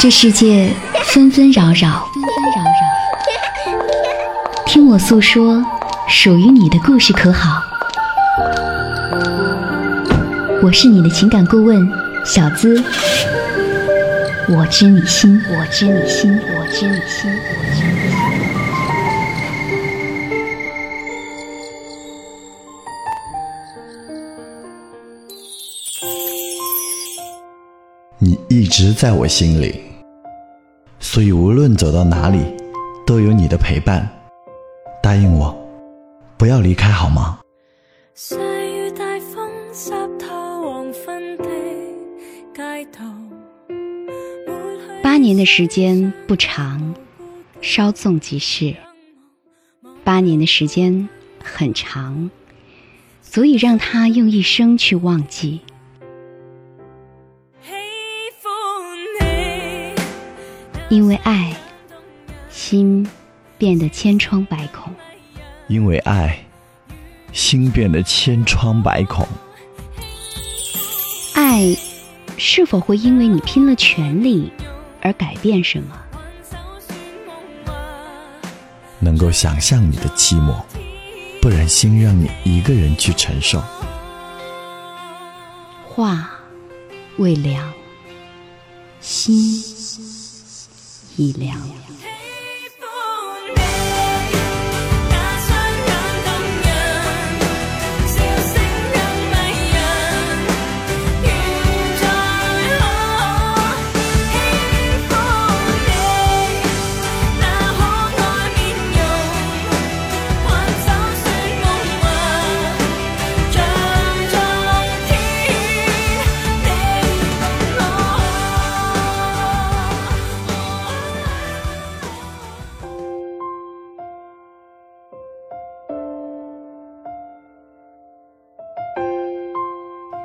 这世界纷纷扰扰，纷纷扰扰。听我诉说属于你的故事，可好？我是你的情感顾问小资，我知你心，我知你心，我知你心，我知你心。一直在我心里。所以无论走到哪里，都有你的陪伴。答应我，不要离开好吗？八年的时间不长，稍纵即逝；八年的时间很长，足以让他用一生去忘记。因为爱，心变得千疮百孔；因为爱，心变得千疮百孔。爱是否会因为你拼了全力而改变什么？能够想象你的寂寞，不忍心让你一个人去承受。话未凉，心。一两。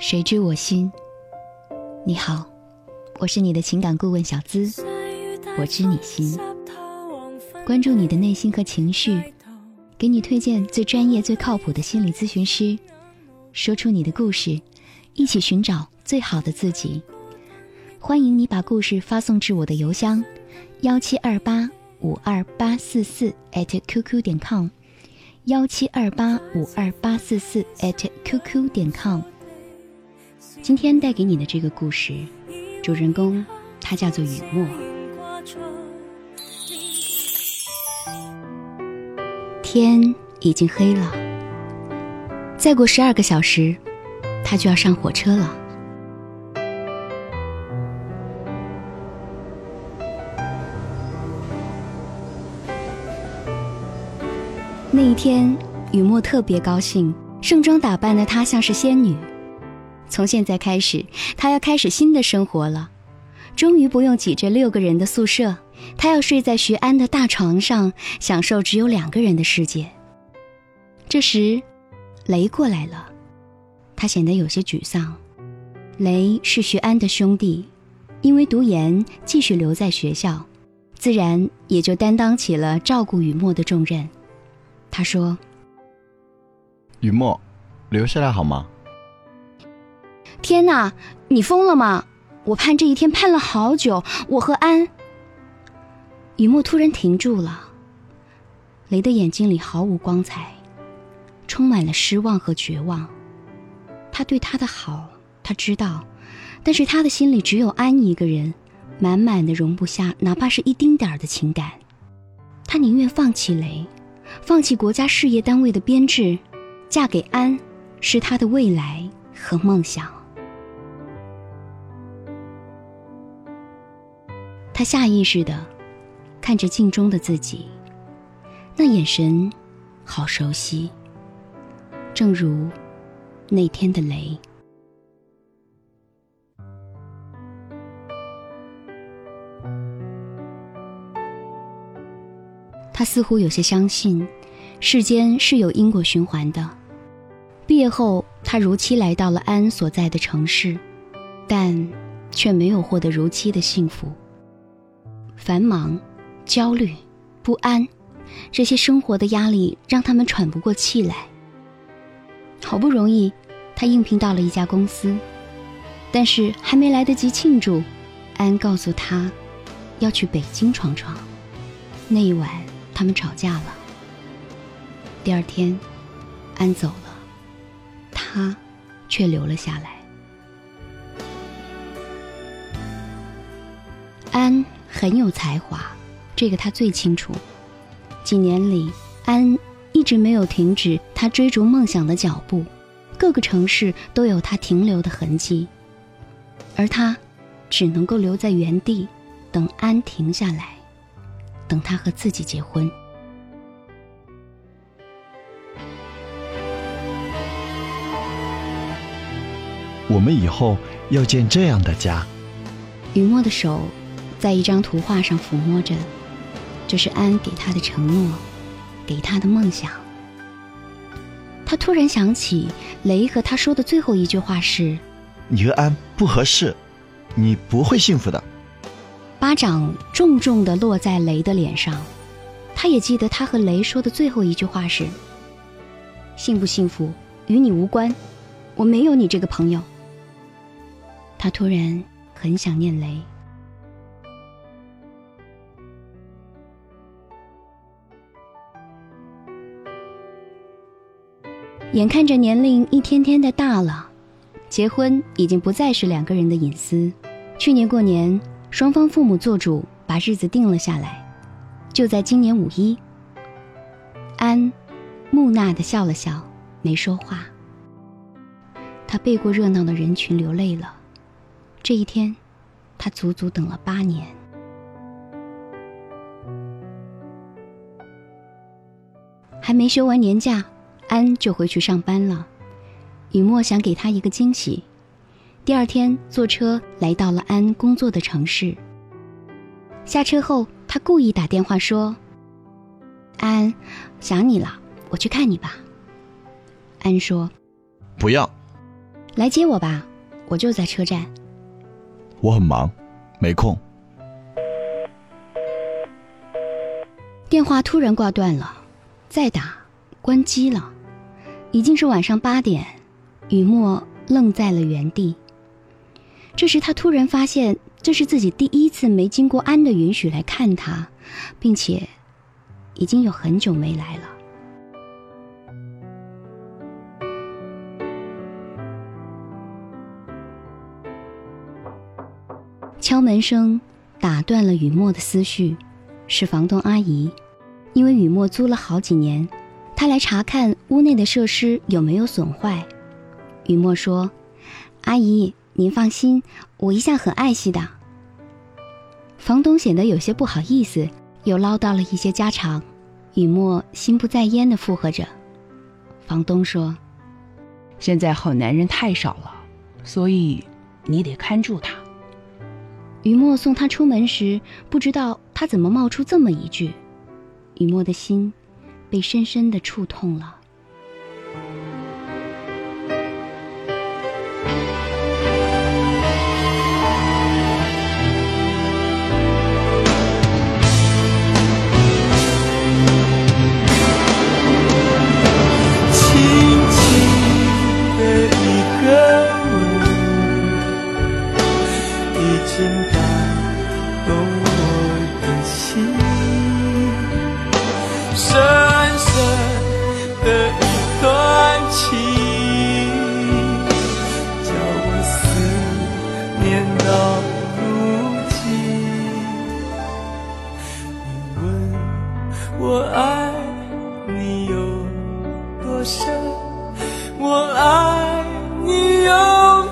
谁知我心？你好，我是你的情感顾问小资。我知你心，关注你的内心和情绪，给你推荐最专业、最靠谱的心理咨询师，说出你的故事，一起寻找最好的自己。欢迎你把故事发送至我的邮箱：幺七二八五二八四四 @QQ 点 com，幺七二八五二八四四 @QQ 点 com。今天带给你的这个故事，主人公他叫做雨墨。天已经黑了，再过十二个小时，他就要上火车了。那一天，雨墨特别高兴，盛装打扮的她像是仙女。从现在开始，他要开始新的生活了。终于不用挤着六个人的宿舍，他要睡在徐安的大床上，享受只有两个人的世界。这时，雷过来了，他显得有些沮丧。雷是徐安的兄弟，因为读研继续留在学校，自然也就担当起了照顾雨墨的重任。他说：“雨墨，留下来好吗？”天哪，你疯了吗？我盼这一天盼了好久。我和安。雨墨突然停住了。雷的眼睛里毫无光彩，充满了失望和绝望。他对他的好，他知道，但是他的心里只有安一个人，满满的容不下哪怕是一丁点儿的情感。他宁愿放弃雷，放弃国家事业单位的编制，嫁给安，是他的未来和梦想。他下意识的看着镜中的自己，那眼神好熟悉，正如那天的雷。他似乎有些相信，世间是有因果循环的。毕业后，他如期来到了安所在的城市，但却没有获得如期的幸福。繁忙、焦虑、不安，这些生活的压力让他们喘不过气来。好不容易，他应聘到了一家公司，但是还没来得及庆祝，安告诉他要去北京闯闯。那一晚，他们吵架了。第二天，安走了，他却留了下来。安很有才华，这个他最清楚。几年里，安一直没有停止他追逐梦想的脚步，各个城市都有他停留的痕迹，而他只能够留在原地，等安停下来，等他和自己结婚。我们以后要建这样的家。雨墨的手。在一张图画上抚摸着，这是安给他的承诺，给他的梦想。他突然想起雷和他说的最后一句话是：“你和安不合适，你不会幸福的。”巴掌重重的落在雷的脸上。他也记得他和雷说的最后一句话是：“幸不幸福与你无关，我没有你这个朋友。”他突然很想念雷。眼看着年龄一天天的大了，结婚已经不再是两个人的隐私。去年过年，双方父母做主把日子定了下来，就在今年五一。安木讷的笑了笑，没说话。他背过热闹的人群流泪了。这一天，他足足等了八年。还没休完年假。安就回去上班了，雨墨想给他一个惊喜。第二天坐车来到了安工作的城市。下车后，他故意打电话说：“安，想你了，我去看你吧。”安说：“不要，来接我吧，我就在车站。”我很忙，没空。电话突然挂断了，再打，关机了。已经是晚上八点，雨墨愣在了原地。这时他突然发现，这是自己第一次没经过安的允许来看他，并且已经有很久没来了。敲门声打断了雨墨的思绪，是房东阿姨，因为雨墨租了好几年。他来查看屋内的设施有没有损坏。雨墨说：“阿姨，您放心，我一向很爱惜的。”房东显得有些不好意思，又唠叨了一些家常。雨墨心不在焉的附和着。房东说：“现在好男人太少了，所以你得看住他。”雨墨送他出门时，不知道他怎么冒出这么一句。雨墨的心。被深深的触痛了。深，我爱你有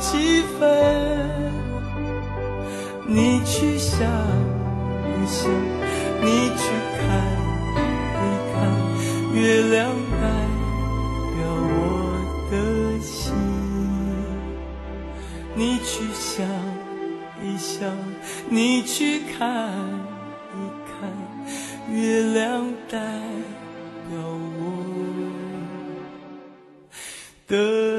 几分？你去想一想，你去看一看，月亮代表我的心。你去想一想，你去看一看，月亮代表我。the